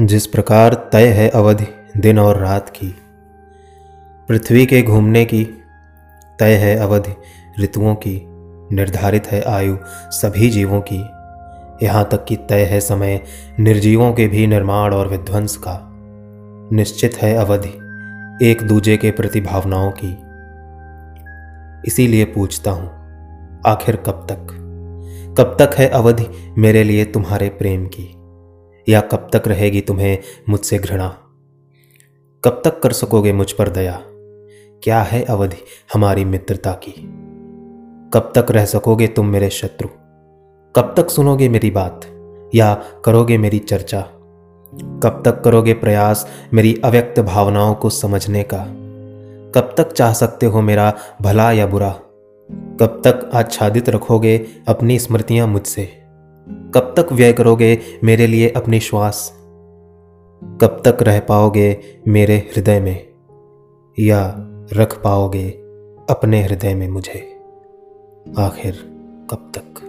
जिस प्रकार तय है अवधि, दिन और रात की। पृथ्वी के घूमने की, तय है अवधि, ऋतुओं की, निर्धारित है आयु, सभी जीवों की। यहाँ तक कि तय है समय, निर्जीवों के भी निर्माण और विध्वंस का। निश्चित है अवधि, एक दूजे के प्रति भावनाओं की। इसीलिए पूछता हूँ, आखिर कब तक? कब तक है अवधि मेरे लिए तुम्हारे प्रेम की? या कब तक रहेगी तुम्हें मुझसे घृणा? कब तक कर सकोगे मुझ पर दया? क्या है अवधि हमारी मित्रता की? कब तक रह सकोगे तुम मेरे शत्रु? कब तक सुनोगे मेरी बात या करोगे मेरी चर्चा? कब तक करोगे प्रयास मेरी अव्यक्त भावनाओं को समझने का? कब तक चाह सकते हो मेरा भला या बुरा? कब तक आच्छादित रखोगे अपनी स्मृतियाँ मुझसे? कब तक व्यय करोगे मेरे लिए अपनी श्वास? कब तक रह पाओगे मेरे हृदय में? या रख पाओगे अपने हृदय में मुझे? आखिर कब तक?